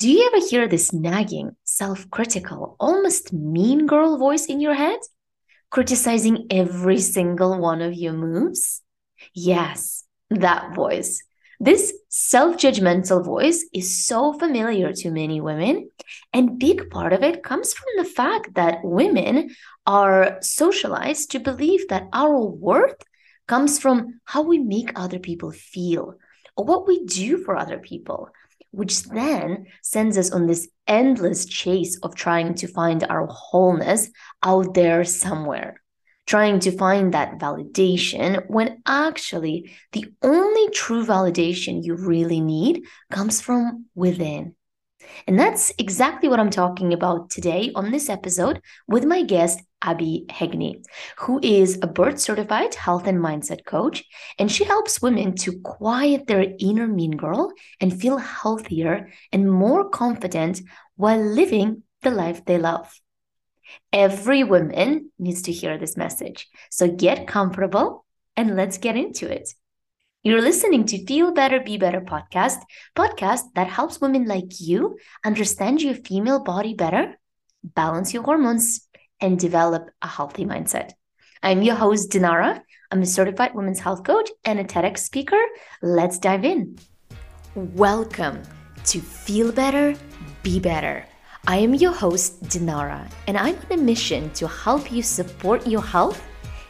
Do you ever hear this nagging, self critical, almost mean girl voice in your head? Criticizing every single one of your moves? Yes, that voice. This self judgmental voice is so familiar to many women, and big part of it comes from the fact that women are socialized to believe that our worth comes from how we make other people feel or what we do for other people, which then sends us on this endless chase of trying to find our wholeness out there somewhere trying to find that validation when actually the only true validation you really need comes from within. And that's exactly what I'm talking about today on this episode with my guest, Abbey Heagney, who is a board certified health and mindset coach. And she helps women to quiet their inner mean girl and feel healthier and more confident while living the life they love. Every woman needs to hear this message. So get comfortable and let's get into it. You're listening to Feel Better, Be Better podcast, podcast that helps women like you understand your female body better, balance your hormones, and develop a healthy mindset. I'm your host, Dinara. I'm a certified women's health coach and a TEDx speaker. Let's dive in. Welcome to Feel Better, Be Better I am your host, Dinara, and I'm on a mission to help you support your health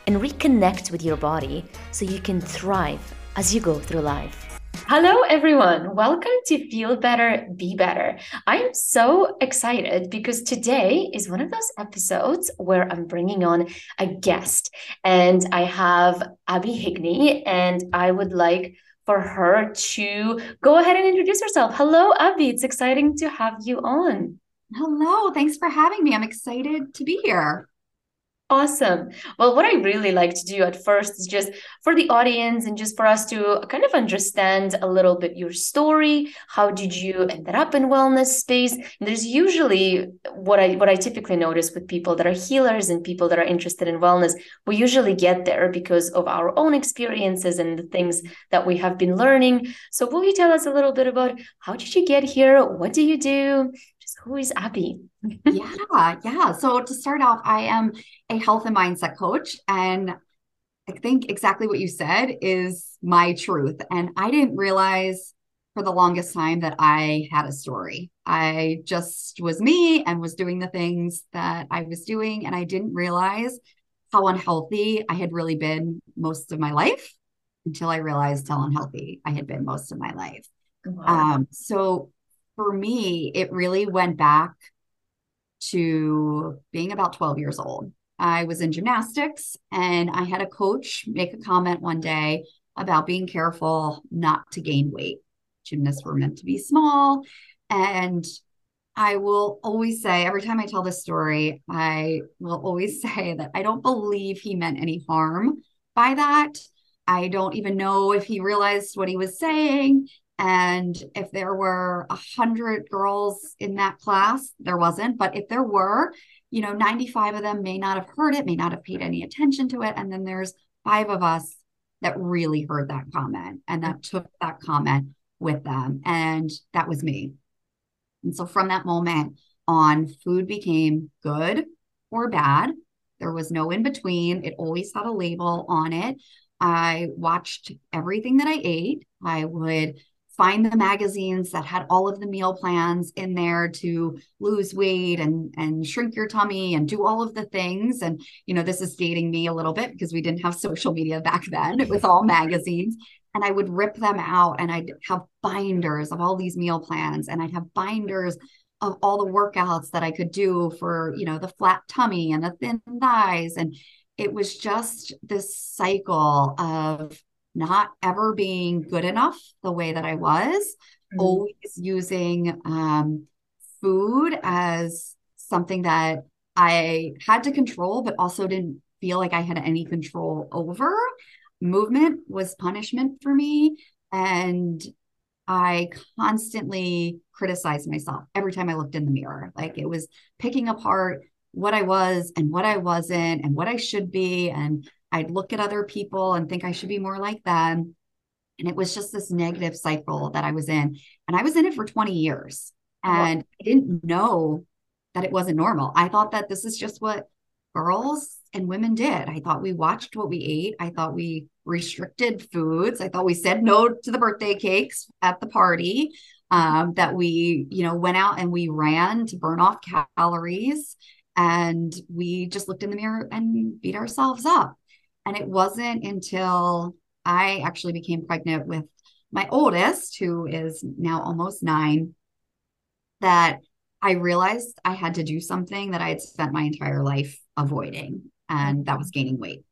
and reconnect with your body so you can thrive as you go through life. Hello, everyone. Welcome to Feel Better, Be Better. I am so excited because today is one of those episodes where I'm bringing on a guest, and I have Abbey Heagney, and I would like for her to go ahead and introduce herself. Hello, Abbey. It's exciting to have you on. Hello, thanks for having me. I'm excited to be here. Awesome. Well, what I really like to do at first is just for the audience and just for us to kind of understand a little bit your story. How did you end up in wellness space? And there's usually what I what I typically notice with people that are healers and people that are interested in wellness. We usually get there because of our own experiences and the things that we have been learning. So, will you tell us a little bit about how did you get here? What do you do? Who is Abbey? yeah, yeah. So to start off, I am a health and mindset coach. And I think exactly what you said is my truth. And I didn't realize for the longest time that I had a story. I just was me and was doing the things that I was doing. And I didn't realize how unhealthy I had really been most of my life until I realized how unhealthy I had been most of my life. Wow. Um, so for me, it really went back to being about 12 years old. I was in gymnastics and I had a coach make a comment one day about being careful not to gain weight. Gymnasts were meant to be small. And I will always say, every time I tell this story, I will always say that I don't believe he meant any harm by that. I don't even know if he realized what he was saying. And if there were a hundred girls in that class, there wasn't. But if there were, you know, 95 of them may not have heard it, may not have paid any attention to it. And then there's five of us that really heard that comment and that took that comment with them. And that was me. And so from that moment on, food became good or bad. There was no in between. It always had a label on it. I watched everything that I ate. I would find the magazines that had all of the meal plans in there to lose weight and and shrink your tummy and do all of the things. And you know this is dating me a little bit because we didn't have social media back then it was all magazines. And I would rip them out and I'd have binders of all these meal plans. And I'd have binders of all the workouts that I could do for you know the flat tummy and the thin thighs. And it was just this cycle of not ever being good enough the way that I was, mm-hmm. always using um, food as something that I had to control, but also didn't feel like I had any control over. Movement was punishment for me. And I constantly criticized myself every time I looked in the mirror. Like it was picking apart what I was and what I wasn't and what I should be and I'd look at other people and think I should be more like them. And it was just this negative cycle that I was in. And I was in it for 20 years. And I didn't know that it wasn't normal. I thought that this is just what girls and women did. I thought we watched what we ate. I thought we restricted foods. I thought we said no to the birthday cakes at the party. Um, that we, you know, went out and we ran to burn off calories and we just looked in the mirror and beat ourselves up. And it wasn't until I actually became pregnant with my oldest, who is now almost nine, that I realized I had to do something that I had spent my entire life avoiding, and that was gaining weight.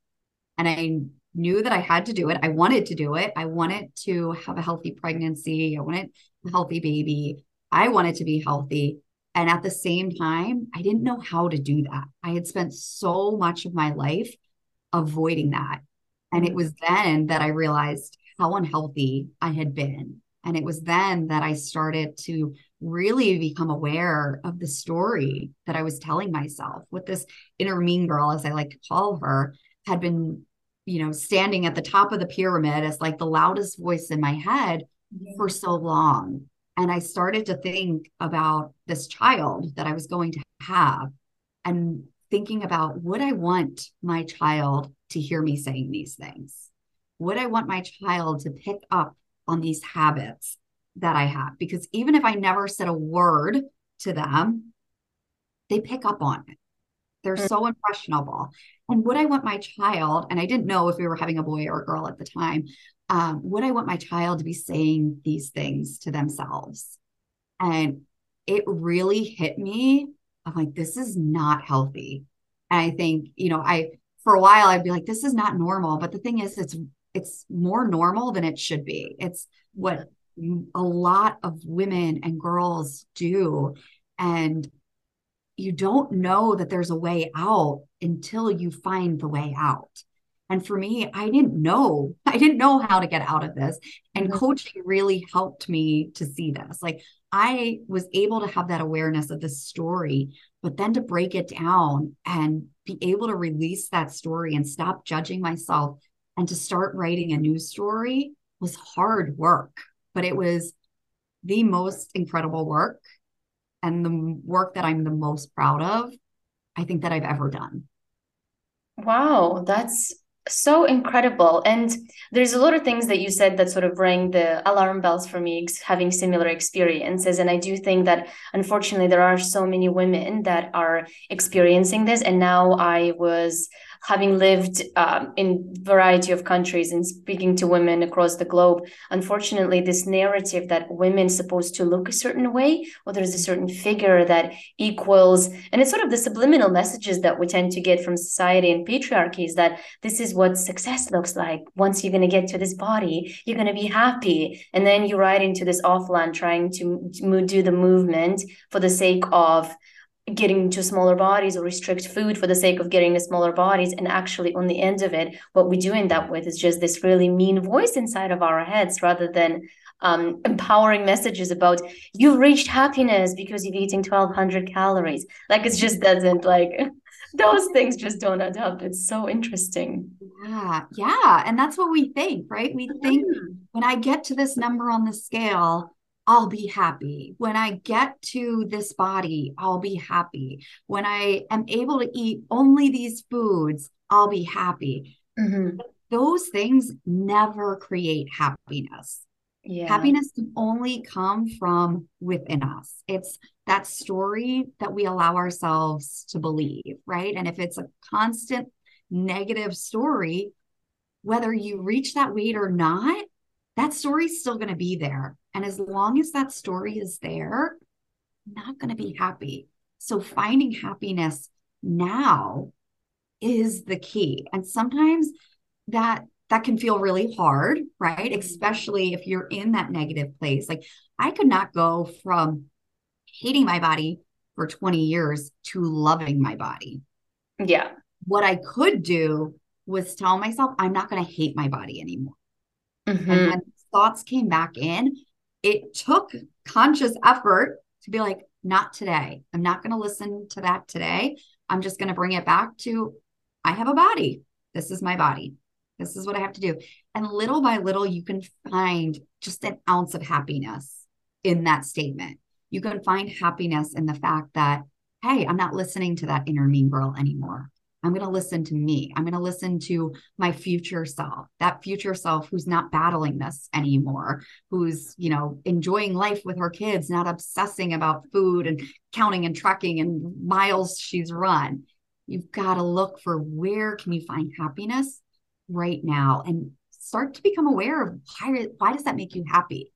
And I knew that I had to do it. I wanted to do it. I wanted to have a healthy pregnancy. I wanted a healthy baby. I wanted to be healthy. And at the same time, I didn't know how to do that. I had spent so much of my life avoiding that. And it was then that I realized how unhealthy I had been. And it was then that I started to really become aware of the story that I was telling myself. What this inner mean girl, as I like to call her, had been, you know, standing at the top of the pyramid as like the loudest voice in my head yeah. for so long. And I started to think about this child that I was going to have and thinking about would I want my child to hear me saying these things? Would I want my child to pick up on these habits that I have? Because even if I never said a word to them, they pick up on it. They're mm-hmm. so impressionable. And would I want my child, and I didn't know if we were having a boy or a girl at the time, um, would I want my child to be saying these things to themselves? And it really hit me. I'm like, this is not healthy. And I think, you know, I, for a while, I'd be like, this is not normal. But the thing is, it's, it's more normal than it should be. It's what a lot of women and girls do. And you don't know that there's a way out until you find the way out. And for me, I didn't know. I didn't know how to get out of this. And mm-hmm. coaching really helped me to see this. Like I was able to have that awareness of the story, but then to break it down and be able to release that story and stop judging myself and to start writing a new story was hard work, but it was the most incredible work and the work that I'm the most proud of, I think that I've ever done. Wow, that's so incredible. And there's a lot of things that you said that sort of rang the alarm bells for me having similar experiences. And i do think that unfortunately there are so many women that are experiencing this. And now i was having lived um, in variety of countries and speaking to women across the globe unfortunately this narrative that women supposed to look a certain way or there's a certain figure that equals and it's sort of the subliminal messages that we tend to get from society and patriarchy is that this is what success looks like. Once you're going to get to this body you're going to be happy. And then you ride into this offline trying to do the movement for the sake of getting to smaller bodies or restrict food for the sake of getting the smaller bodies. And actually on the end of it what we do end up with is just this really mean voice inside of our heads rather than um, empowering messages about you've reached happiness because you've eaten 1200 calories. Like it just doesn't like those things just don't add up. It's so interesting. Yeah. Yeah. And that's what we think right? We think mm-hmm. when i get to this number on the scale I'll be happy. When I get to this body, I'll be happy. When I am able to eat only these foods, I'll be happy. Mm-hmm. Those things never create happiness. Yeah. Happiness can only come from within us. It's that story that we allow ourselves to believe, right? And if it's a constant negative story, whether you reach that weight or not, that story's still going to be there. And as long as that story is there, I'm not going to be happy. So finding happiness now is the key. And sometimes that that can feel really hard, right? Mm-hmm. Especially if you're in that negative place. Like I could not go from hating my body for 20 years to loving my body. Yeah. What I could do was tell myself I'm not going to hate my body anymore. Mm-hmm. And when thoughts came back in, it took conscious effort to be like, not today. I'm not going to listen to that today. I'm just going to bring it back to I have a body. This is my body. This is what I have to do. And little by little, you can find just an ounce of happiness in that statement. You can find happiness in the fact that, hey, I'm not listening to that inner mean girl anymore. I'm going to listen to me. I'm going to listen to my future self, that future self who's not battling this anymore, who's, you know, enjoying life with her kids, not obsessing about food and counting and tracking and miles she's run. You've got to look for where can you find happiness right now and start to become aware of why, why does that make you happy?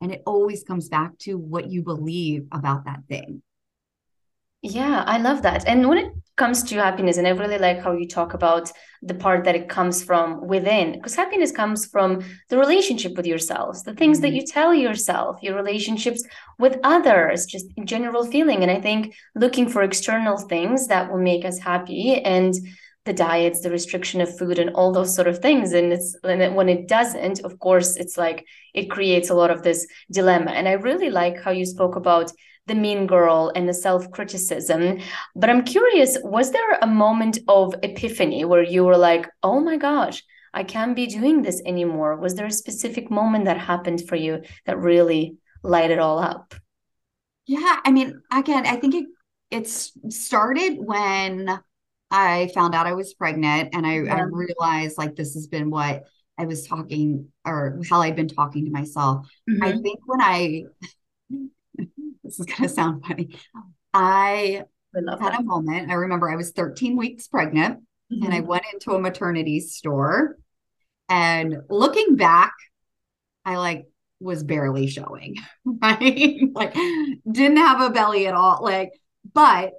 And it always comes back to what you believe about that thing. Yeah, I love that. And when it comes to happiness, and I really like how you talk about the part that it comes from within, because happiness comes from the relationship with yourselves, the things that mm-hmm. you tell yourself, your relationships with others, just general feeling. And I think looking for external things that will make us happy and the diets, the restriction of food, and all those sort of things. And it's and when it doesn't, of course, it's like it creates a lot of this dilemma. And I really like how you spoke about the mean girl and the self criticism. But I'm curious, was there a moment of epiphany where you were like, oh my gosh, I can't be doing this anymore? Was there a specific moment that happened for you that really light it all up? Yeah, I mean, again, I think it it started when I found out I was pregnant and I, yeah. I realized like this has been what I was talking or how I'd been talking to myself. Mm-hmm. I think when I this is going to sound funny. I, I had that. a moment. I remember I was 13 weeks pregnant mm-hmm. and I mm-hmm. went into a maternity store. And looking back, I like was barely showing, right? like didn't have a belly at all. Like, but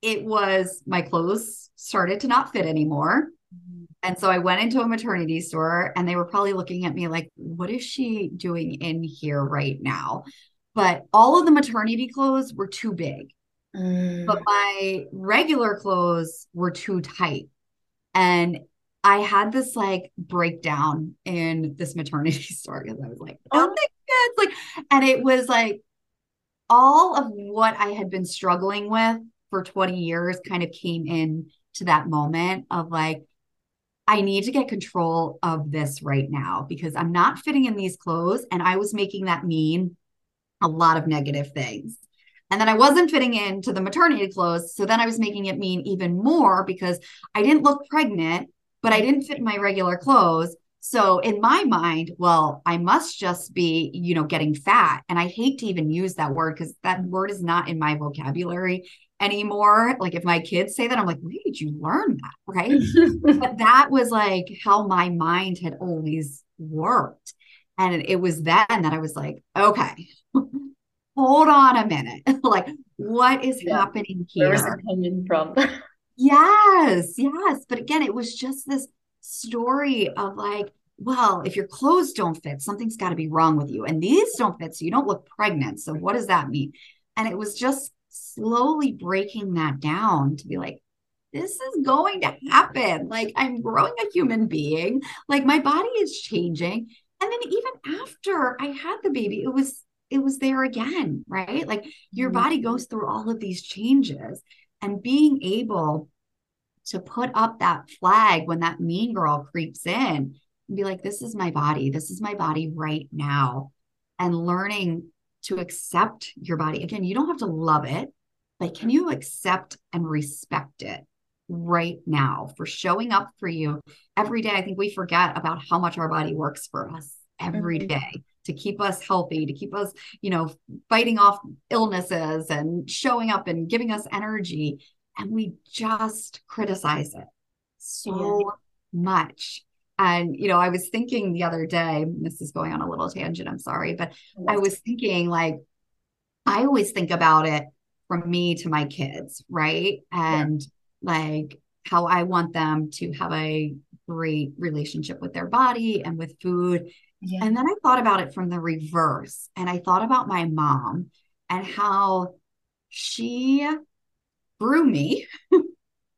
it was my clothes started to not fit anymore. Mm-hmm. And so I went into a maternity store and they were probably looking at me like, what is she doing in here right now? But all of the maternity clothes were too big. Mm. But my regular clothes were too tight. And I had this like breakdown in this maternity store because I was like, oh, it's like, and it was like all of what I had been struggling with for 20 years kind of came in to that moment of like, I need to get control of this right now because I'm not fitting in these clothes. And I was making that mean a lot of negative things. And then I wasn't fitting into the maternity clothes. So then I was making it mean even more because I didn't look pregnant, but I didn't fit in my regular clothes. So in my mind, well, I must just be, you know, getting fat. And I hate to even use that word because that word is not in my vocabulary anymore. Like if my kids say that, I'm like, where did you learn that? Right. but that was like how my mind had always worked. And it was then that I was like, okay, hold on a minute. like, what is yeah. happening here? Where's it coming from? yes, yes. But again, it was just this story of like, well, if your clothes don't fit, something's got to be wrong with you. And these don't fit, so you don't look pregnant. So what does that mean? And it was just slowly breaking that down to be like, this is going to happen. Like, I'm growing a human being. Like, my body is changing. And then, even after I had the baby, it was it was there again, right? Like your mm-hmm. body goes through all of these changes and being able to put up that flag when that mean girl creeps in and be like, this is my body. This is my body right now. And learning to accept your body. Again, you don't have to love it, but can you accept and respect it right now for showing up for you every day? I think we forget about how much our body works for us every mm-hmm. day to keep us healthy, to keep us, you know, fighting off illnesses and showing up and giving us energy. And we just criticize it so yeah. much. And, you know, I was thinking the other day, this is going on a little tangent, I'm sorry, but I was thinking like, I always think about it from me to my kids, right? And yeah. like how I want them to have a great relationship with their body and with food yeah. And then I thought about it from the reverse. And I thought about my mom and how she grew me,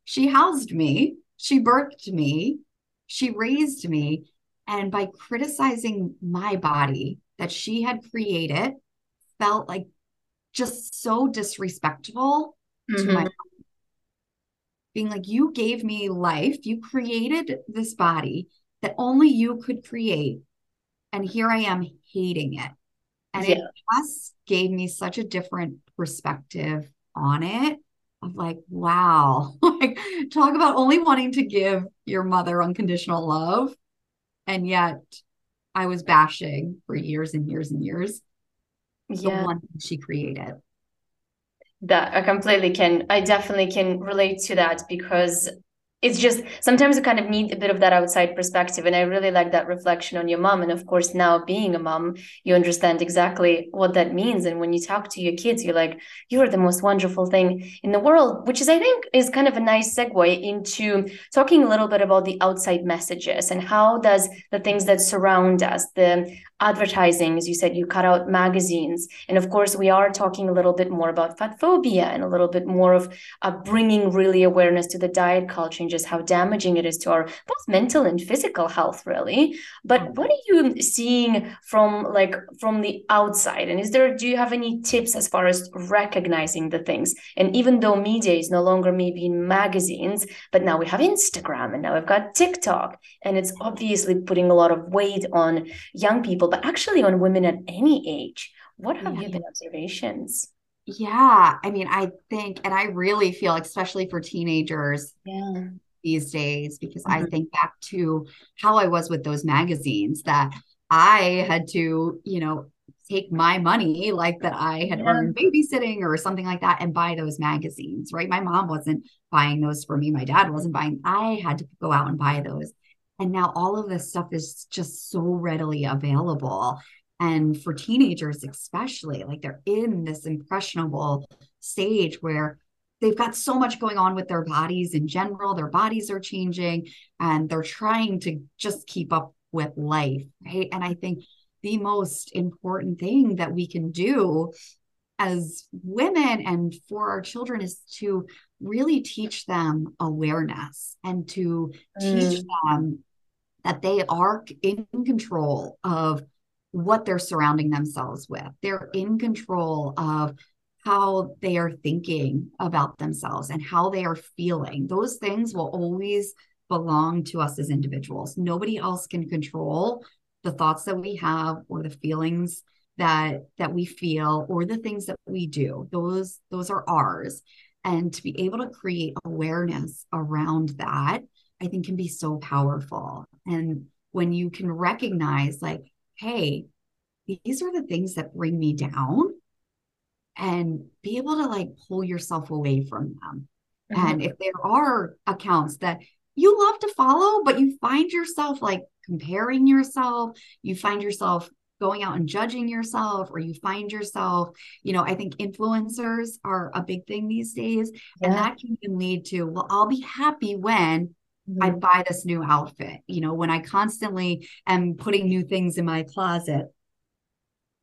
she housed me, she birthed me, she raised me. And by criticizing my body that she had created, felt like just so disrespectful mm-hmm. to my mm-hmm. being like, you gave me life, you created this body that only you could create and here I am hating it. And yeah. it just gave me such a different perspective on it of like, wow, like talk about only wanting to give your mother unconditional love. And yet I was bashing for years and years and years yeah. the one she created. That I completely can, I definitely can relate to that because it's just sometimes you kind of need a bit of that outside perspective and i really like that reflection on your mom. And of course now being a mom you understand exactly what that means. And when you talk to your kids you're like you're the most wonderful thing in the world which is i think is kind of a nice segue into talking a little bit about the outside messages and how does the things that surround us the advertising as you said you cut out magazines. And of course we are talking a little bit more about fat phobia and a little bit more of uh, bringing really awareness to the diet culture and just how damaging it is to our both mental and physical health really. But mm-hmm. what are you seeing from like from the outside? And is there do you have any tips as far as recognizing the things? And even though media is no longer maybe in magazines but now we have instagram and now we've got tiktok and it's obviously putting a lot of weight on young people. people, but actually on women at any age. What have yeah. you been observations? Yeah, I mean, I think, and I really feel, especially for teenagers yeah. these days, because mm-hmm. I think back to how I was with those magazines that I had to, you know, take my money like that I had yeah. earned babysitting or something like that and buy those magazines, right? My mom wasn't buying those for me. My dad wasn't buying. I had to go out and buy those. And now all of this stuff is just so readily available. And for teenagers, especially, like they're in this impressionable stage where they've got so much going on with their bodies in general. Their bodies are changing and they're trying to just keep up with life. Right. And I think the most important thing that we can do as women and for our children is to really teach them awareness and to mm. teach them that they are in control of what they're surrounding themselves with. They're in control of how they are thinking about themselves and how they are feeling. Those things will always belong to us as individuals. Nobody else can control the thoughts that we have or the feelings that that we feel or the things that we do. Those those are ours. And to be able to create awareness around that I think can be so powerful. And when you can recognize, like, hey, these are the things that bring me down, and be able to like pull yourself away from them. Mm-hmm. And if there are accounts that you love to follow, but you find yourself like comparing yourself, you find yourself going out and judging yourself, or you find yourself, you know, I think influencers are a big thing these days. Yeah. And that can lead to, well, I'll be happy when mm-hmm. I buy this new outfit, you know, when I constantly am putting new things in my closet.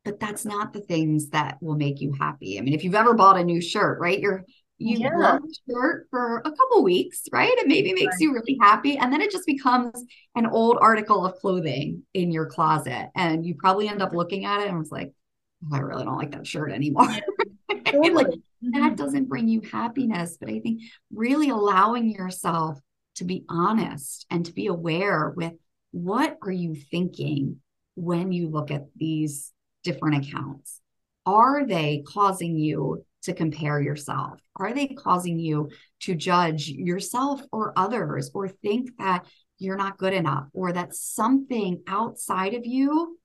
But that's not the things that will make you happy. I mean, if you've ever bought a new shirt, right? You're you yeah. love the shirt for a couple weeks, right? It maybe makes you really happy. And then it just becomes an old article of clothing in your closet. And you probably end up looking at it and was like, oh, I really don't like that shirt anymore. Totally. like that mm-hmm. doesn't bring you happiness. But I think really allowing yourself to be honest and to be aware with what are you thinking when you look at these different accounts are they causing you to compare yourself? Are they causing you to judge yourself or others or think that you're not good enough or that something outside of you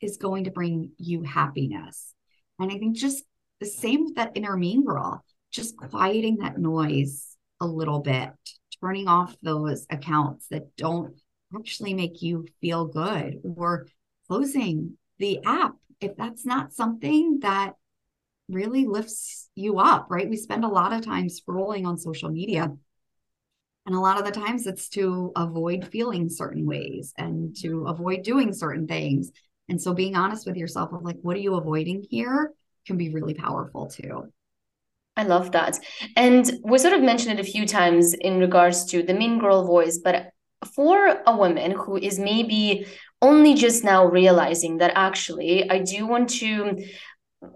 is going to bring you happiness? And i think just the same with that inner mean girl just quieting that noise a little bit turning off those accounts that don't actually make you feel good or closing the app if that's not something that really lifts you up, right? We spend a lot of time scrolling on social media. And a lot of the times it's to avoid feeling certain ways and to avoid doing certain things. And so being honest with yourself of like, what are you avoiding here can be really powerful too. I love that. And we sort of mentioned it a few times in regards to the mean girl voice, but for a woman who is maybe only just now realizing that actually I do want to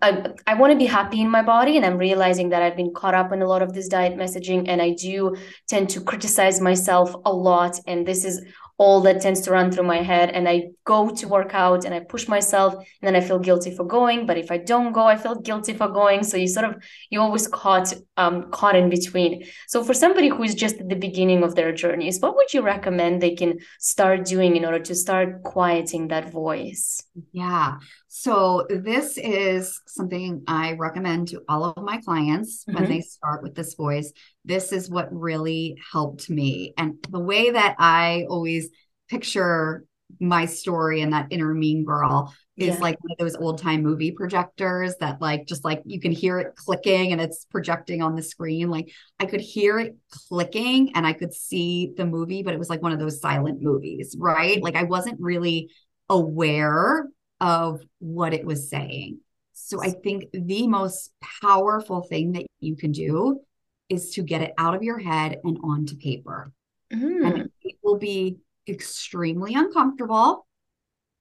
I, I want to be happy in my body and i'm realizing that i've been caught up in a lot of this diet messaging and i do tend to criticize myself a lot and this is all that tends to run through my head and i go to work out and i push myself and then i feel guilty for going but if i don't go i feel guilty for going so you sort of you always caught um caught in between. So for somebody who is just at the beginning of their journeys what would you recommend they can start doing in order to start quieting that voice? Yeah so this is something i recommend to all of my clients mm-hmm. when they start with this voice this is what really helped me and the way that i always picture my story and that inner mean girl is yeah. like one of those old time movie projectors that like just like you can hear it clicking and it's projecting on the screen like i could hear it clicking and i could see the movie but it was like one of those silent movies right like i wasn't really aware of what it was saying so i think the most powerful thing that you can do is to get it out of your head and onto paper mm. and it will be extremely uncomfortable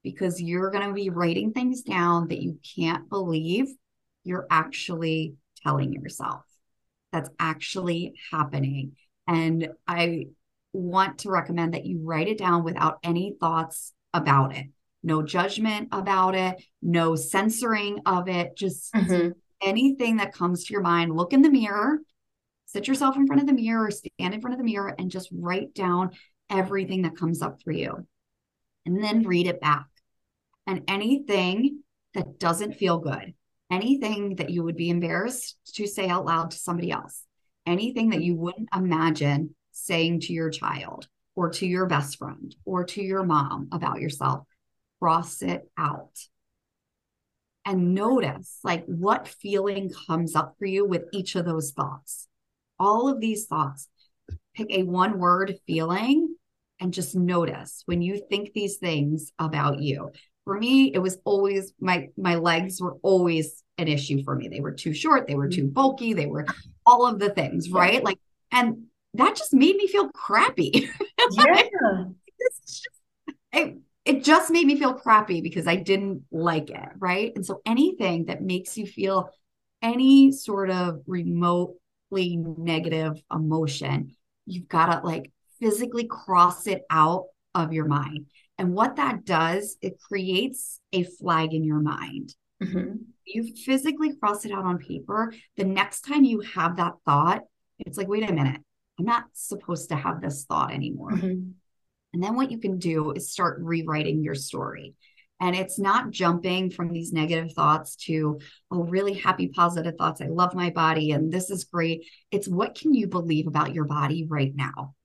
because you're going to be writing things down that you can't believe you're actually telling yourself. That's actually happening. And I want to recommend that you write it down without any thoughts about it. No judgment about it, no censoring of it, just mm-hmm. anything that comes to your mind. Look in the mirror, sit yourself in front of the mirror, or stand in front of the mirror, and just write down everything that comes up for you and then read it back. And anything that doesn't feel good, anything that you would be embarrassed to say out loud to somebody else, anything that you wouldn't imagine saying to your child or to your best friend or to your mom about yourself, cross it out. And notice like what feeling comes up for you with each of those thoughts. All of these thoughts pick a one word feeling and just notice when you think these things about you. For me, it was always my my legs were always an issue for me. They were too short, they were too bulky, they were all of the things, right? Like and that just made me feel crappy. Yeah. just, it, it just made me feel crappy because I didn't like it, right? And so anything that makes you feel any sort of remotely negative emotion you've got to like physically cross it out of your mind. And what that does, it creates a flag in your mind. Mm-hmm. You physically cross it out on paper. The next time you have that thought, it's like, wait a minute, I'm not supposed to have this thought anymore. Mm-hmm. And then what you can do is start rewriting your story. And it's not jumping from these negative thoughts to, oh, really happy, positive thoughts. I love my body and this is great. It's what can you believe about your body right now?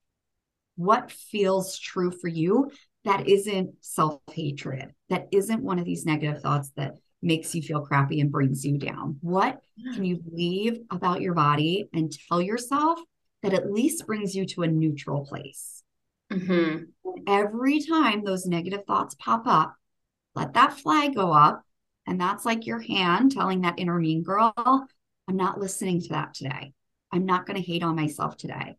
What feels true for you that isn't self hatred, that isn't one of these negative thoughts that makes you feel crappy and brings you down? What can you believe about your body and tell yourself that at least brings you to a neutral place? Mm-hmm. Every time those negative thoughts pop up, let that flag go up. And that's like your hand telling that inner mean girl, I'm not listening to that today. I'm not going to hate on myself today.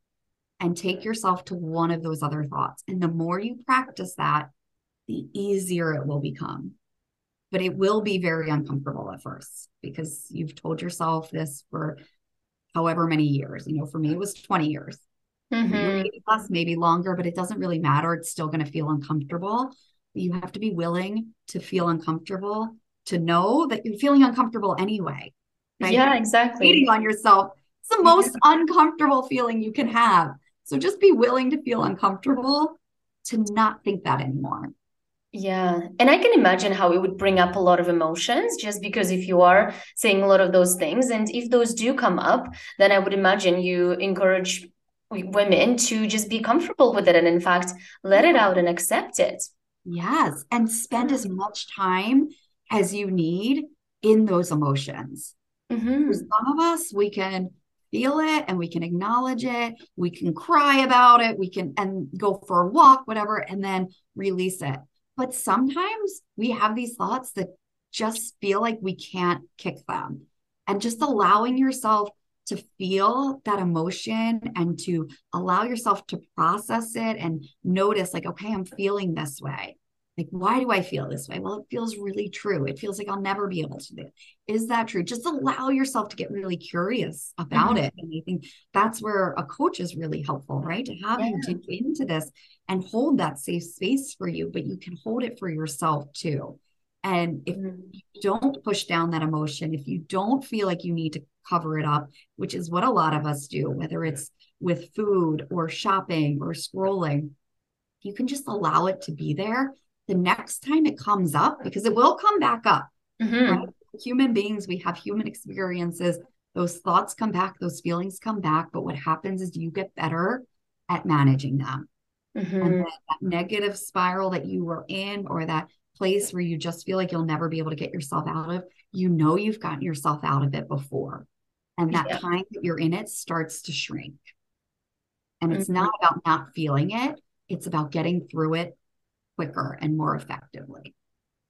And take yourself to one of those other thoughts. And the more you practice that, the easier it will become. But it will be very uncomfortable at first because you've told yourself this for however many years. You know, for me, it was 20 years. Mm-hmm. Maybe less, maybe longer, but it doesn't really matter. It's still going to feel uncomfortable you have to be willing to feel uncomfortable to know that you're feeling uncomfortable anyway. Right? Yeah, exactly. Hating on yourself. It's the most uncomfortable feeling you can have. So just be willing to feel uncomfortable to not think that anymore. Yeah. And I can imagine how it would bring up a lot of emotions just because if you are saying a lot of those things, and if those do come up, then I would imagine you encourage women to just be comfortable with it and, in fact, let it out and accept it. Yes. And spend as much time as you need in those emotions. Mm-hmm. Some of us, we can feel it and we can acknowledge it. We can cry about it. We can and go for a walk, whatever, and then release it. But sometimes we have these thoughts that just feel like we can't kick them. And just allowing yourself to feel that emotion and to allow yourself to process it and notice, like, okay, I'm feeling this way. Like, why do I feel this way? Well, it feels really true. It feels like I'll never be able to do it. Is that true? Just allow yourself to get really curious about mm-hmm. it. And I think that's where a coach is really helpful, right? To have yeah. you dig into this and hold that safe space for you, but you can hold it for yourself too. And if mm-hmm. you don't push down that emotion, if you don't feel like you need to cover it up, which is what a lot of us do, whether it's with food or shopping or scrolling, you can just allow it to be there the next time it comes up, because it will come back up. Mm-hmm. Right? Human beings, we have human experiences. Those thoughts come back, those feelings come back. But what happens is you get better at managing them. Mm-hmm. And that, that negative spiral that you were in, or that place where you just feel like you'll never be able to get yourself out of, you know you've gotten yourself out of it before. And that yeah. time that you're in it starts to shrink. And it's mm-hmm. not about not feeling it, it's about getting through it quicker and more effectively.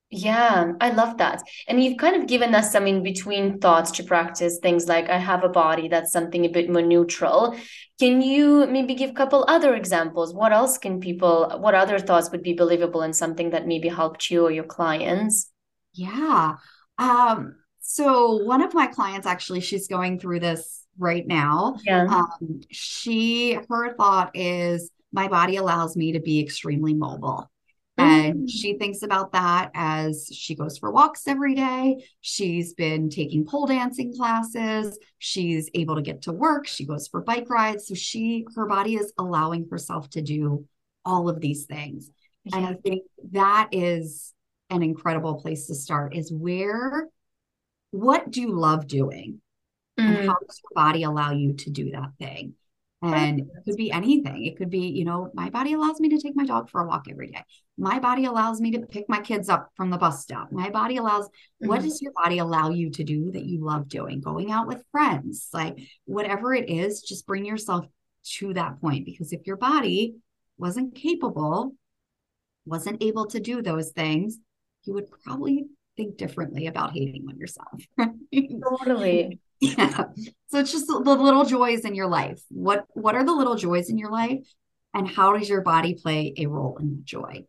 Yeah, I love that. And you've kind of given us some in between thoughts to practice things like I have a body, that's something a bit more neutral. Can you maybe give a couple other examples? What else can people, what other thoughts would be believable and something that maybe helped you or your clients? Yeah. Um, so one of my clients actually, she's going through this right now. Yeah. Um, she, her thought is, my body allows me to be extremely mobile. And mm. she thinks about that as she goes for walks every day. She's been taking pole dancing classes. She's able to get to work. She goes for bike rides. So she, her body is allowing herself to do all of these things. Yeah. And I think that is an incredible place to start is where, what do you love doing? Mm. And how does your body allow you to do that thing? And it could be anything. It could be, you know, my body allows me to take my dog for a walk every day. My body allows me to pick my kids up from the bus stop. My body allows, mm-hmm. what does your body allow you to do that you love doing? Going out with friends, like whatever it is, just bring yourself to that point. Because if your body wasn't capable, wasn't able to do those things, you would probably think differently about hating on yourself. totally. Yeah. So it's just the little joys in your life. What what are the little joys in your life? And how does your body play a role in the joy?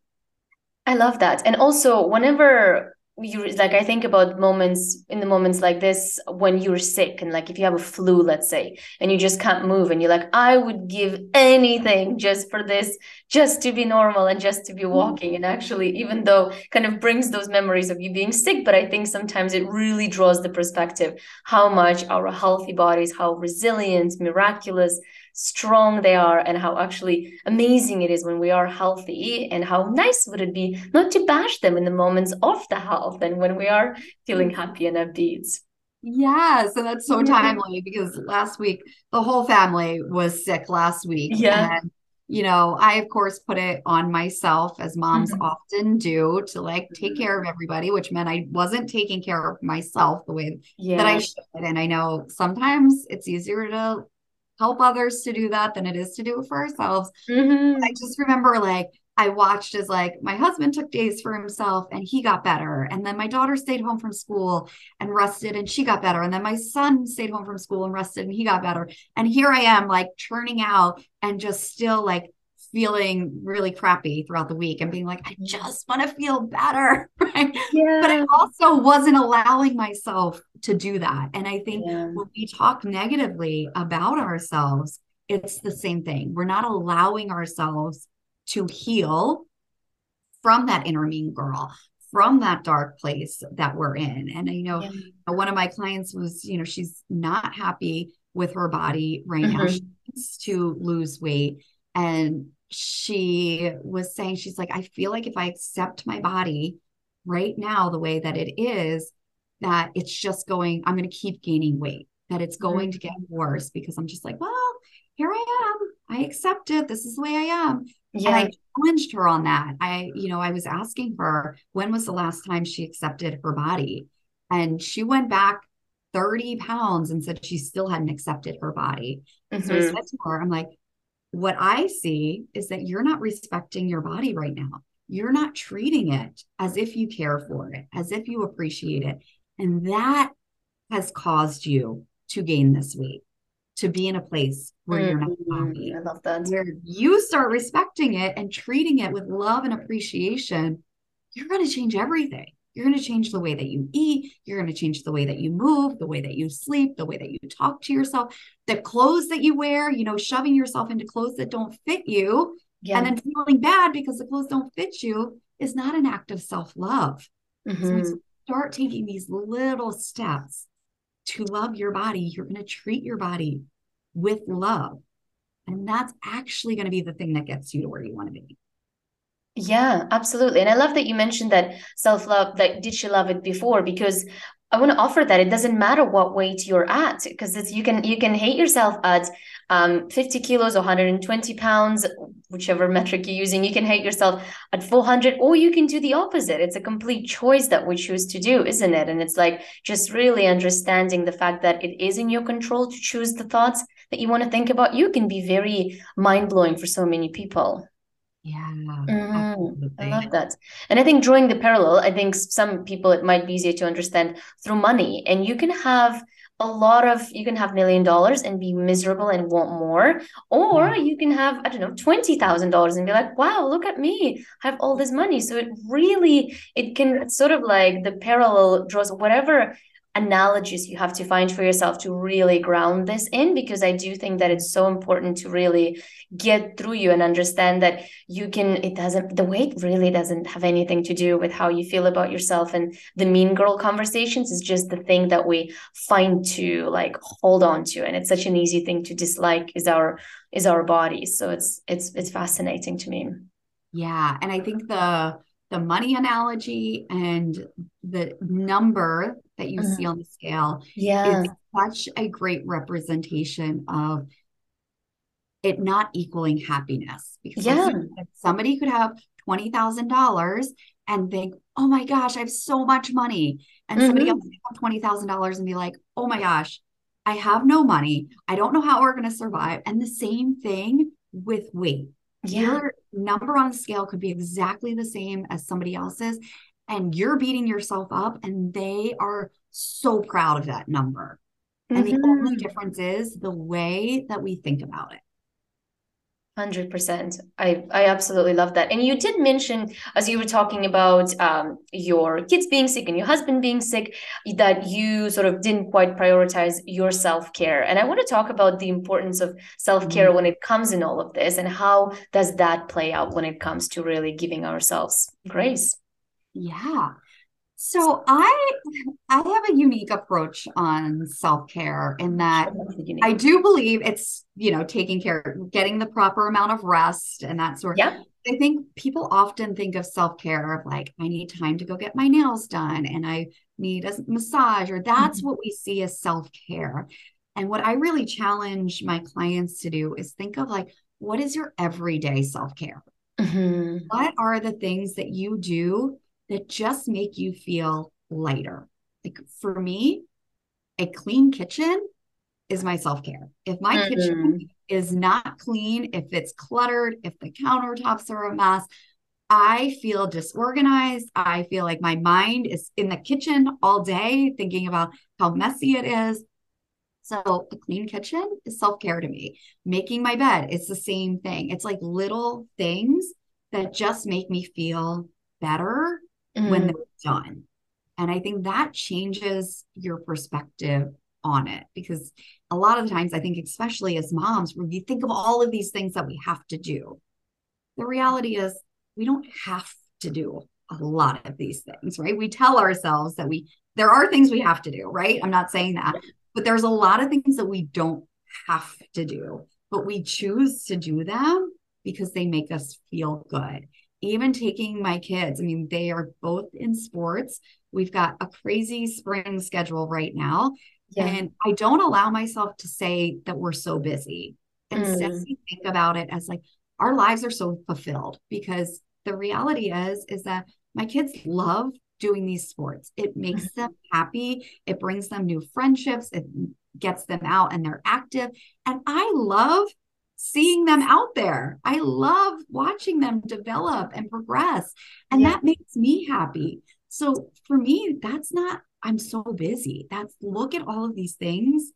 I love that. And also whenever you like i think about moments in the moments like this when you're sick and like if you have a flu let's say and you just can't move and you're like i would give anything just for this just to be normal and just to be mm-hmm. walking and actually even though kind of brings those memories of you being sick but i think sometimes it really draws the perspective how much our healthy bodies how resilient miraculous strong they are and how actually amazing it is when we are healthy and how nice would it be not to bash them in the moments of the health and when we are feeling mm. happy and upbeat. Yeah, so that's so timely because last week the whole family was sick last week. Yeah. And you know, I of course put it on myself as moms mm-hmm. often do to like take care of everybody, which meant I wasn't taking care of myself the way that I should. And I know sometimes it's easier to help others to do that than it is to do it for ourselves. Mm-hmm. I just remember like I watched as like my husband took days for himself and he got better. And then my daughter stayed home from school and rested and she got better. And then my son stayed home from school and rested and he got better. And here I am like churning out and just still like feeling really crappy throughout the week and being like, I just want to feel better. Right. Yeah. But I also wasn't allowing myself to do that. And I think yeah. when we talk negatively about ourselves, it's the same thing. We're not allowing ourselves to heal from that inner mean girl, from that dark place that we're in. And you know, yeah. one of my clients was, you know, she's not happy with her body right mm-hmm. now. She needs to lose weight. And she was saying, she's like, I feel like if I accept my body right now the way that it is, that it's just going, I'm going to keep gaining weight, that it's going mm-hmm. to get worse because I'm just like, well, here I am. I accept it. This is the way I am. Yeah. And I challenged her on that. I, you know, I was asking her when was the last time she accepted her body? And she went back 30 pounds and said she still hadn't accepted her body. Mm-hmm. So I mm-hmm. said to her, I'm like, what I see is that you're not respecting your body right now. You're not treating it as if you care for it, as if you appreciate it. And that has caused you to gain this weight, to be in a place where mm-hmm. you're not mm-hmm. happy. I love that. Where you start respecting it and treating it with love and appreciation, you're going to change everything. You're going to change the way that you eat. You're going to change the way that you move, the way that you sleep, the way that you talk to yourself, the clothes that you wear, you know, shoving yourself into clothes that don't fit you yeah. and then feeling bad because the clothes don't fit you is not an act of self love. Mm-hmm. So start taking these little steps to love your body, you're going to treat your body with love. And that's actually going to be the thing that gets you to where you want to be. Yeah, absolutely. And I love that you mentioned that self love, like, did she love it before? Because I want to offer that it doesn't matter what weight you're at because you can you can hate yourself at um, 50 kilos or 120 pounds, whichever metric you're using. You can hate yourself at 400, or you can do the opposite. It's a complete choice that we choose to do, isn't it? And it's like just really understanding the fact that it is in your control to choose the thoughts that you want to think about. You can be very mind blowing for so many people. Yeah, mm, I love that. And I think drawing the parallel, I think some people it might be easier to understand through money. And you can have a lot of you can have million dollars and be miserable and want more or yeah. you can have i don't know $20000 and be like wow look at me i have all this money so it really it can sort of like the parallel draws whatever analogies you have to find for yourself to really ground this in because i do think that it's so important to really get through you and understand that you can it doesn't the weight really doesn't have anything to do with how you feel about yourself. And the mean girl conversations is just the thing that we find to like hold on to. And it's such an easy thing to dislike is our is our bodies so it's it's it's fascinating to me. Yeah. And i think the the money analogy and the number that you mm-hmm. see on the scale yeah. is such a great representation of it not equaling happiness. Because yeah. somebody could have $20,000 and think, oh my gosh, I have so much money. And mm-hmm. somebody else have $20,000 and be like, oh my gosh, I have no money. I don't know how we're going to survive. And the same thing with weight. Yeah. Your number on the scale could be exactly the same as somebody else's, and you're beating yourself up, and they are so proud of that number. Mm-hmm. And the only mm-hmm. difference is the way that we think about it. 100% i i absolutely love that and you did mention as you were talking about um, your kids being sick and your husband being sick that you sort of didn't quite prioritize your self-care and i want to talk about the importance of self-care mm-hmm. when it comes in all of this and how does that play out when it comes to really giving ourselves grace yeah so I I have a unique approach on self-care in that I do believe it's, you know, taking care, getting the proper amount of rest and that sort. Yeah. I think people often think of self-care of like, I need time to go get my nails done and I need a massage, or that's mm-hmm. what we see as self-care. And what I really challenge my clients to do is think of like, what is your everyday self-care? Mm-hmm. What are the things that you do that just make you feel lighter. Like for me, a clean kitchen is my self care. If my mm-hmm. kitchen is not clean, if it's cluttered, if the countertops are a mess, I feel disorganized. I feel like my mind is in the kitchen all day thinking about how messy it is. So, a clean kitchen is self care to me. Making my bed, it's the same thing. It's like little things that just make me feel better mm. when they're done. And I think that changes your perspective on it because a lot of the times, I think, especially as moms, when we think of all of these things that we have to do, the reality is we don't have to do a lot of these things, right? We tell ourselves that we, there are things we have to do, right? I'm not saying that, but there's a lot of things that we don't have to do, but we choose to do them because they make us feel good even taking my kids, I mean, they are both in sports. We've got a crazy spring schedule right now. Yeah. And I don't allow myself to say that we're so busy. Instead, mm. think about it as like our lives are so fulfilled because the reality is, is that my kids love doing these sports. It makes mm-hmm. them happy. It brings them new friendships. It gets them out and they're active. And I love seeing them out there. I love watching them develop and progress. And yeah. that makes me happy. So for me, that's not, I'm so busy. That's look at all of these things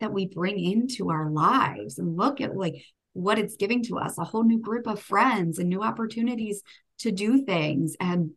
that we bring into our lives and look at like what it's giving to us a whole new group of friends and new opportunities to do things. And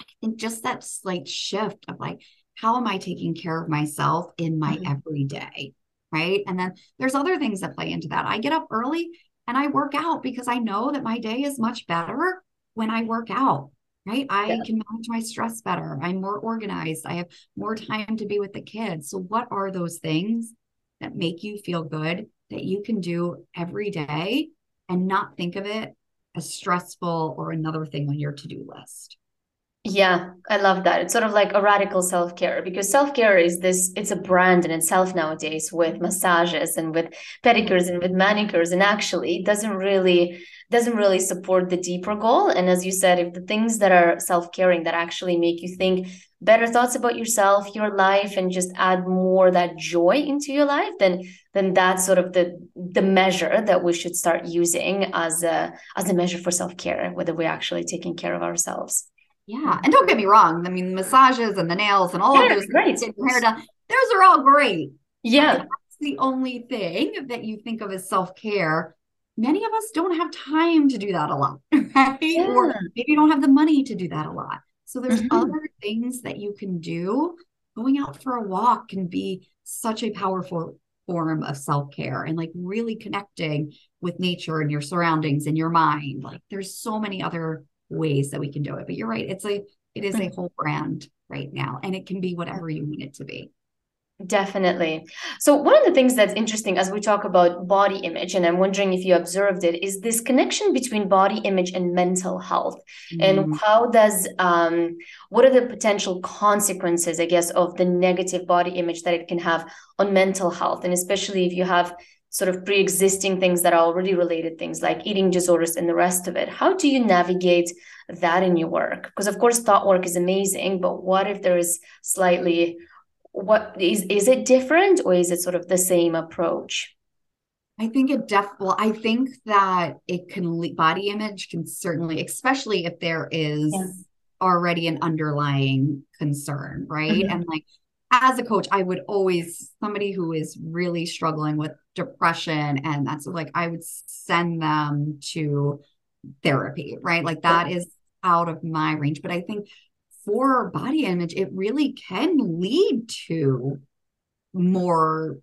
I think just that slight shift of like, how am I taking care of myself in my mm-hmm. everyday? Right. And then there's other things that play into that. I get up early and I work out because I know that my day is much better when I work out. Right. I yeah. can manage my stress better. I'm more organized. I have more time to be with the kids. So, what are those things that make you feel good that you can do every day and not think of it as stressful or another thing on your to do list? Yeah, I love that. It's sort of like a radical self care because self care is this, it's a brand in itself nowadays with massages and with pedicures and with manicures. And actually, it doesn't really doesn't really support the deeper goal and as you said if the things that are self-caring that actually make you think better thoughts about yourself your life and just add more that joy into your life then then that's sort of the the measure that we should start using as a as a measure for self-care whether we're actually taking care of ourselves yeah. And don't get me wrong. I mean, massages and the nails and all yeah, of those great. hair done, those are all great. Yeah. That's the only thing that you think of as self-care. Many of us don't have time to do that a lot, right? Yeah. Or maybe you don't have the money to do that a lot. So there's mm-hmm. other things that you can do. Going out for a walk can be such a powerful form of self-care and like really connecting with nature and your surroundings and your mind. Like there's so many other ways that we can do it. But you're right. It's a it is a whole brand right now. And it can be whatever you want it to be. Definitely. So, one of the things that's interesting as we talk about body image, and I'm wondering if you observed it, is this connection between body image and mental health. Mm. And how does, um, what are the potential consequences, I guess, of the negative body image that it can have on mental health? And especially if you have sort of pre-existing things that are already related things like eating disorders and the rest of it how do you navigate that in your work because of course thought work is amazing but what if there is slightly what is is it different or is it sort of the same approach I think it def well, I think that it can body image can certainly, especially if there is yeah. already an underlying concern, right? Mm-hmm. And like as a coach, I would always somebody who is really struggling with depression and that's like I would send them to therapy, right? Like that is out of my range. But I think for body image, it really can lead to more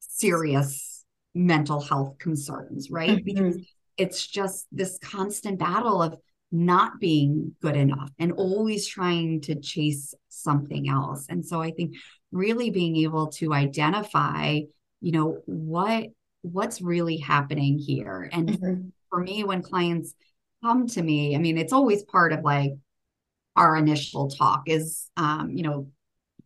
serious mental health concerns, right? Mm-hmm. Because it's just this constant battle of not being good enough and always trying to chase something else. And so I think really being able to identify, you know, what what's really happening here. And mm-hmm. for me when clients come to me, I mean, it's always part of like our initial talk is um, you know,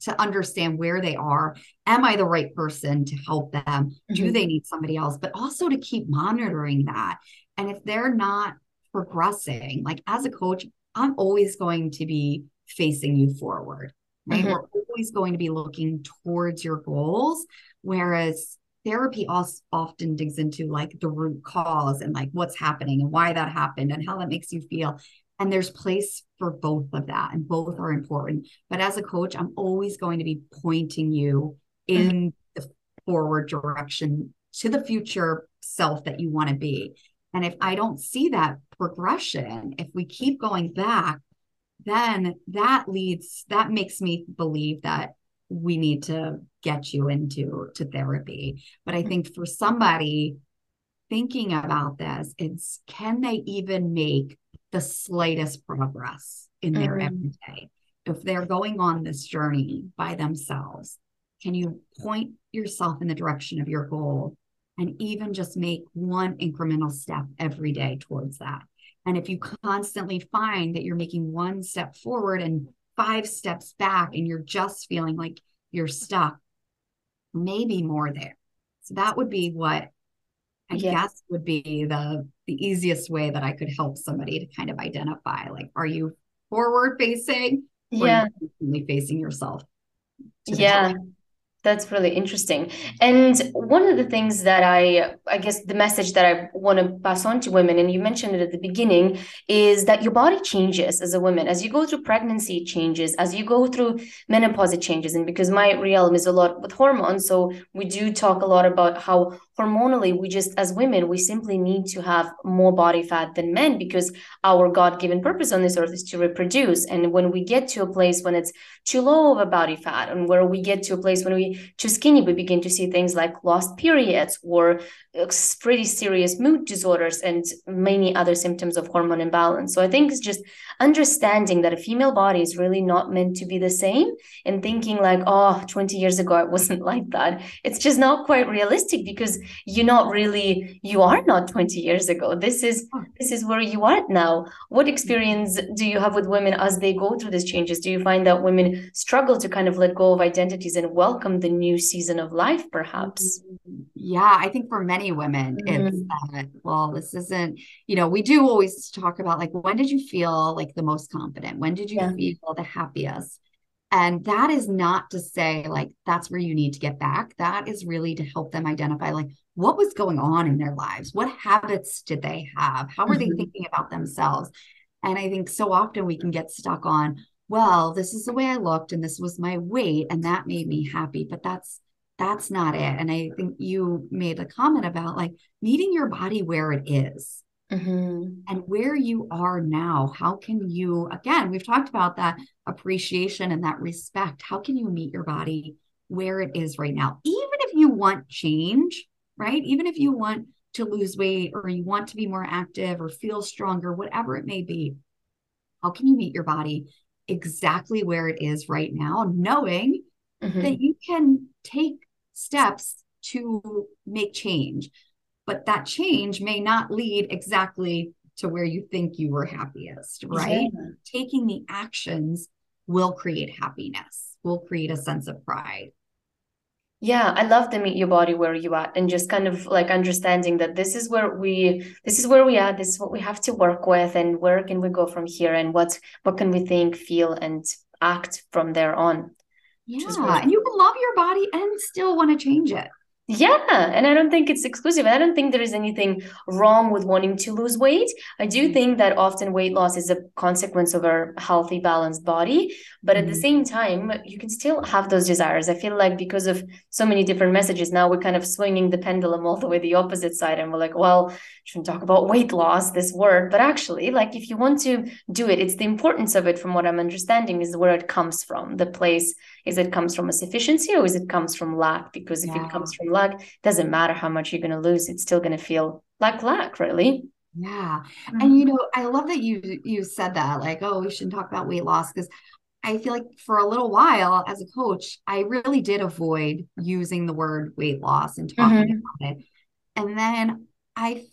to understand where they are. Am I the right person to help them? Mm-hmm. Do they need somebody else? But also to keep monitoring that. And if they're not progressing. Like as a coach, I'm always going to be facing you forward, right? Mm-hmm. We're always going to be looking towards your goals. Whereas therapy also often digs into like the root cause and like what's happening and why that happened and how that makes you feel. And there's place for both of that, and both are important. But as a coach, I'm always going to be pointing you in mm-hmm. the forward direction to the future self that you want to be. And if I don't see that progression, if we keep going back, then that leads, that makes me believe that we need to get you into to therapy. But I think for somebody thinking about this, it's can they even make the slightest progress in their mm-hmm. everyday? If they're going on this journey by themselves, can you point yourself in the direction of your goal and even just make one incremental step every day towards that. And if you constantly find that you're making one step forward and five steps back and you're just feeling like you're stuck, maybe more there. So that would be what I yes. guess would be the the easiest way that I could help somebody to kind of identify like are you forward facing yeah facing yourself yeah that's really interesting. And one of the things that I, I guess the message that I want to pass on to women, and you mentioned it at the beginning, is that your body changes as a woman. As you go through pregnancy, changes. As you go through menopause, it changes. And because my realm is a lot with hormones, so we do talk a lot about how hormonally we just as women we simply need to have more body fat than men because our god-given purpose on this earth is to reproduce. And when we get to a place when it's too low of a body fat and where we get to a place when we too skinny we begin to see things like lost periods or uh, pretty serious mood disorders and many other symptoms of hormone imbalance. So i think it's just understanding that a female body is really not meant to be the same and thinking like oh 20 years ago it wasn't like that. It's just not quite realistic because you're not really you are not 20 years ago. This is this is where you are now. What experience do you have with women as they go through these changes? Do you find that women struggle to kind of let go of identities and welcome the new season of life perhaps? Yeah i think for many women mm-hmm. it's that well this isn't you know we do always talk about like when did you feel like the most confident? When did you yeah. feel the happiest and that is not to say like that's where you need to get back. That is really to help them identify like what was going on in their lives? What habits did they have? How were mm-hmm. they thinking about themselves? And I think so often we can get stuck on, well, this is the way I looked and this was my weight and that made me happy, but that's that's not it. And I think you made a comment about like meeting your body where it is. Mm-hmm. And where you are now, how can you, again, we've talked about that appreciation and that respect. How can you meet your body where it is right now? Even if you want change, right? Even if you want to lose weight or you want to be more active or feel stronger, whatever it may be, how can you meet your body exactly where it is right now, knowing mm-hmm. that you can take steps to make change? But that change may not lead exactly to where you think you were happiest, right? Taking the actions will create happiness, will create a sense of pride. Yeah, I love to meet your body where you at and just kind of like understanding that this is where we this is where we are, this is what we have to work with and where can we go from here and what what can we think, feel and act from there on. Yeah, really- and you can love your body and still want to change it. Yeah, and I don't think it's exclusive. I don't think there is anything wrong with wanting to lose weight. I do mm-hmm. think that often weight loss is a consequence of a healthy, balanced body. But at the mm-hmm. same time, you can still have those desires. I feel like because of so many different messages, now we're kind of swinging the pendulum all the way the opposite side. And we're like, well, shouldn't talk about weight loss, this word. But actually, like if you want to do it, it's the importance of it, from what I'm understanding, is where it comes from. The place is it comes from a sufficiency or is it comes from lack? Because if yeah. it comes from lack, it doesn't matter how much you're going to lose, it's still going to feel like lack, really. Yeah. Mm-hmm. And you know, I love that you you said that like, oh, we shouldn't talk about weight loss because I feel like for a little while as a coach, I really did avoid using the word weight loss and talking mm-hmm. about it. And then I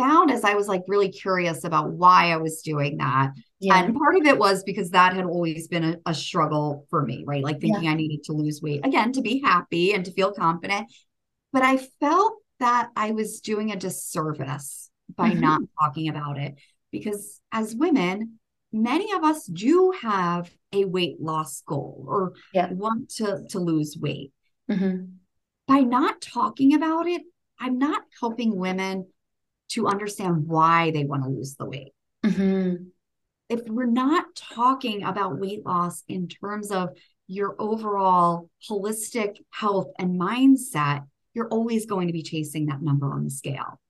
found as I was like really curious about why I was doing that. Yeah. And part of it was because that had always been a, a struggle for me, right? Like thinking yeah. I needed to lose weight again to be happy and to feel confident. But I felt that I was doing a disservice by mm-hmm. not talking about it because as women, many of us do have a weight loss goal or yeah. want to, to lose weight. Mm-hmm. By not talking about it, I'm not helping women to understand why they want to lose the weight. Mm-hmm. If we're not talking about weight loss in terms of your overall holistic health and mindset, you're always going to be chasing that number on the scale.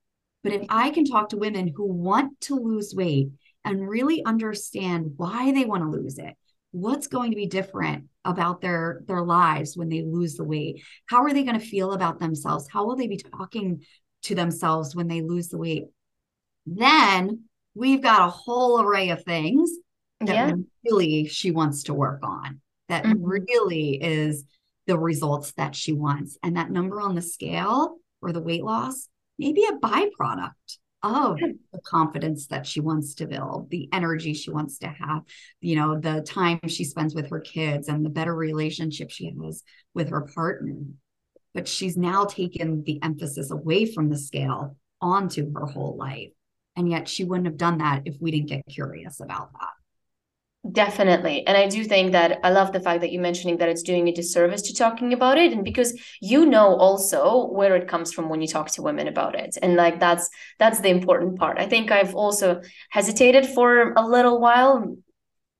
But if I can talk to women who want to lose weight and really understand why they want to lose it, what's going to be different about their their lives when they lose the weight how are they going to feel about themselves how will they be talking to themselves when they lose the weight. Then we've got a whole array of things that yeah. really she wants to work on, that mm-hmm. really is the results that she wants. And that number on the scale or the weight loss may be a byproduct of the confidence that she wants to build, the energy she wants to have, you know, the time she spends with her kids and the better relationship she has with her partner but she's now taken the emphasis away from the scale onto her whole life. And yet she wouldn't have done that if we didn't get curious about that. Definitely. And I do think that I love the fact that you're mentioning that it's doing a disservice to talking about it. And because you know also where it comes from when you talk to women about it. And like that's that's the important part. I think I've also hesitated for a little while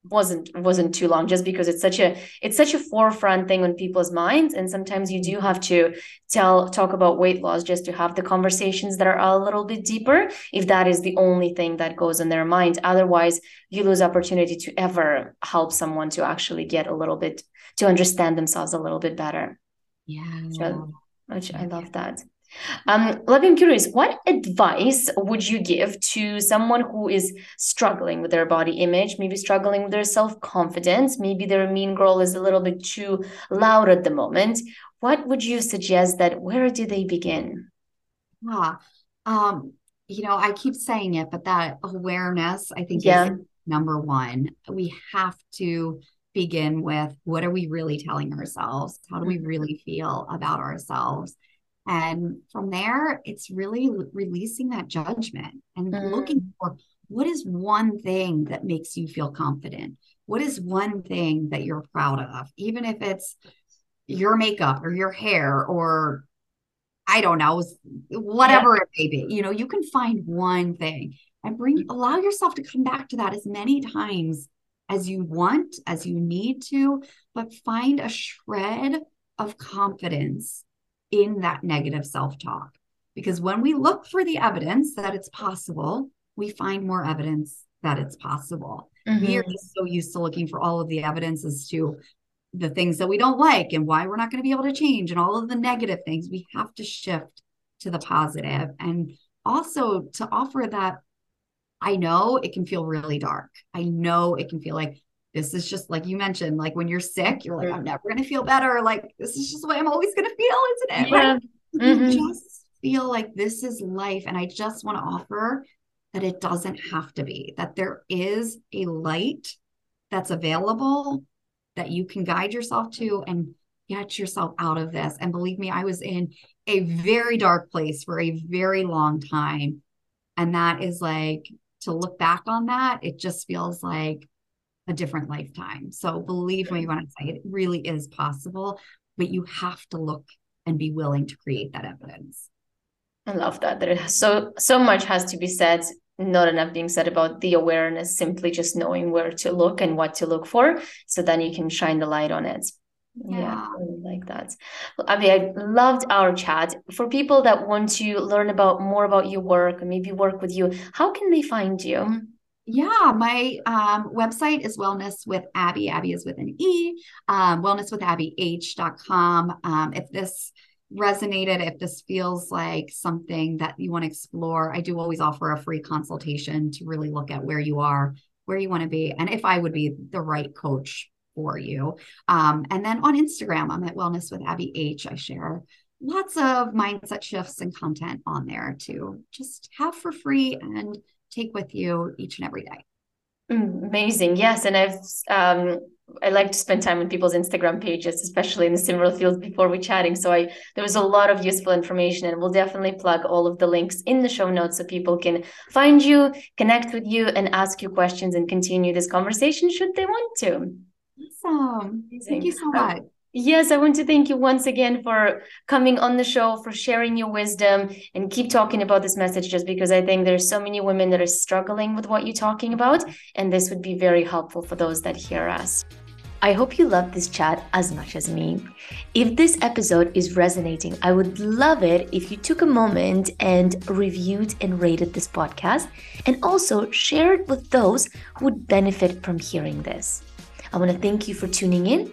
wasn't wasn't too long just because it's such a it's such a forefront thing on people's minds. And sometimes you do have to tell talk about weight loss just to have the conversations that are a little bit deeper if that is the only thing that goes in their mind. Otherwise you lose opportunity to ever help someone to actually get a little bit to understand themselves a little bit better. Yeah. So, which i love that um, let me curious, what advice would you give to someone who is struggling with their body image, maybe struggling with their self-confidence, maybe their mean girl is a little bit too loud at the moment? What would you suggest that where do they begin? Yeah. Um, you know, I keep saying it, but that awareness, I think, yeah. is number one. We have to begin with what are we really telling ourselves? How do we mm-hmm. really feel about ourselves? And from there, it's really releasing that judgment and mm. looking for what is one thing that makes you feel confident? What is one thing that you're proud of? Even if it's your makeup or your hair or I don't know, whatever yeah. it may be. You know, you can find one thing and bring mm. allow yourself to come back to that as many times as you want, as you need to, but find a shred of confidence in that negative self talk. Because when we look for the evidence that it's possible, we find more evidence that it's possible. Mm-hmm. We are mm-hmm. just so used to looking for all of the evidence as to the things that we don't like and why we're not going to be able to change and all of the negative things. We have to shift to the positive and also to offer that. I know it can feel really dark. I know it can feel like this is just like you mentioned, like when you're sick, you're like, I'm never going to feel better. Like, this is just what I'm always going to feel, isn't it? Yeah. Right? Mm-hmm. just feel like this is life. And I just want to offer that it doesn't have to be, that there is a light that's available that you can guide yourself to and get yourself out of this. And believe me, I was in a very dark place for a very long time. And that is like to look back on that, it just feels like a different lifetime. So believe me when I say it really is possible, but you have to look and be willing to create that evidence. I love that. There is so so much has to be said. Not enough being said about the awareness, simply just knowing where to look and what to look for. So then you can shine the light on it. Yeah, yeah I like that. I mean, I loved our chat. For people that want to learn about more about your work, maybe work with you, how can they find you? Yeah, my um, website is Wellness with Abbey. Abbey is with an E, um, wellnesswithabbeyh.com. Um, if this resonated, if this feels like something that you want to explore, I do always offer a free consultation to really look at where you are, where you want to be, and if I would be the right coach for you. Um, and then on Instagram, I'm at Wellness with Abbey H. I share lots of mindset shifts and content on there to just have for free and take with you each and every day. Amazing. Yes. And I've, um, I like to spend time on people's Instagram pages, especially in the similar fields before we chatting. So I there was a lot of useful information and we'll definitely plug all of the links in the show notes so people can find you, connect with you, and ask you questions and continue this conversation should they want to. Awesome. Amazing. Thank you so much. Yes, I want to thank you once again for coming on the show, for sharing your wisdom, and keep talking about this message just because I think there's so many women that are struggling with what you're talking about, and this would be very helpful for those that hear us. I hope you love this chat as much as me. If this episode is resonating, I would love it if you took a moment and reviewed and rated this podcast, and also share it with those who would benefit from hearing this. I want to thank you for tuning in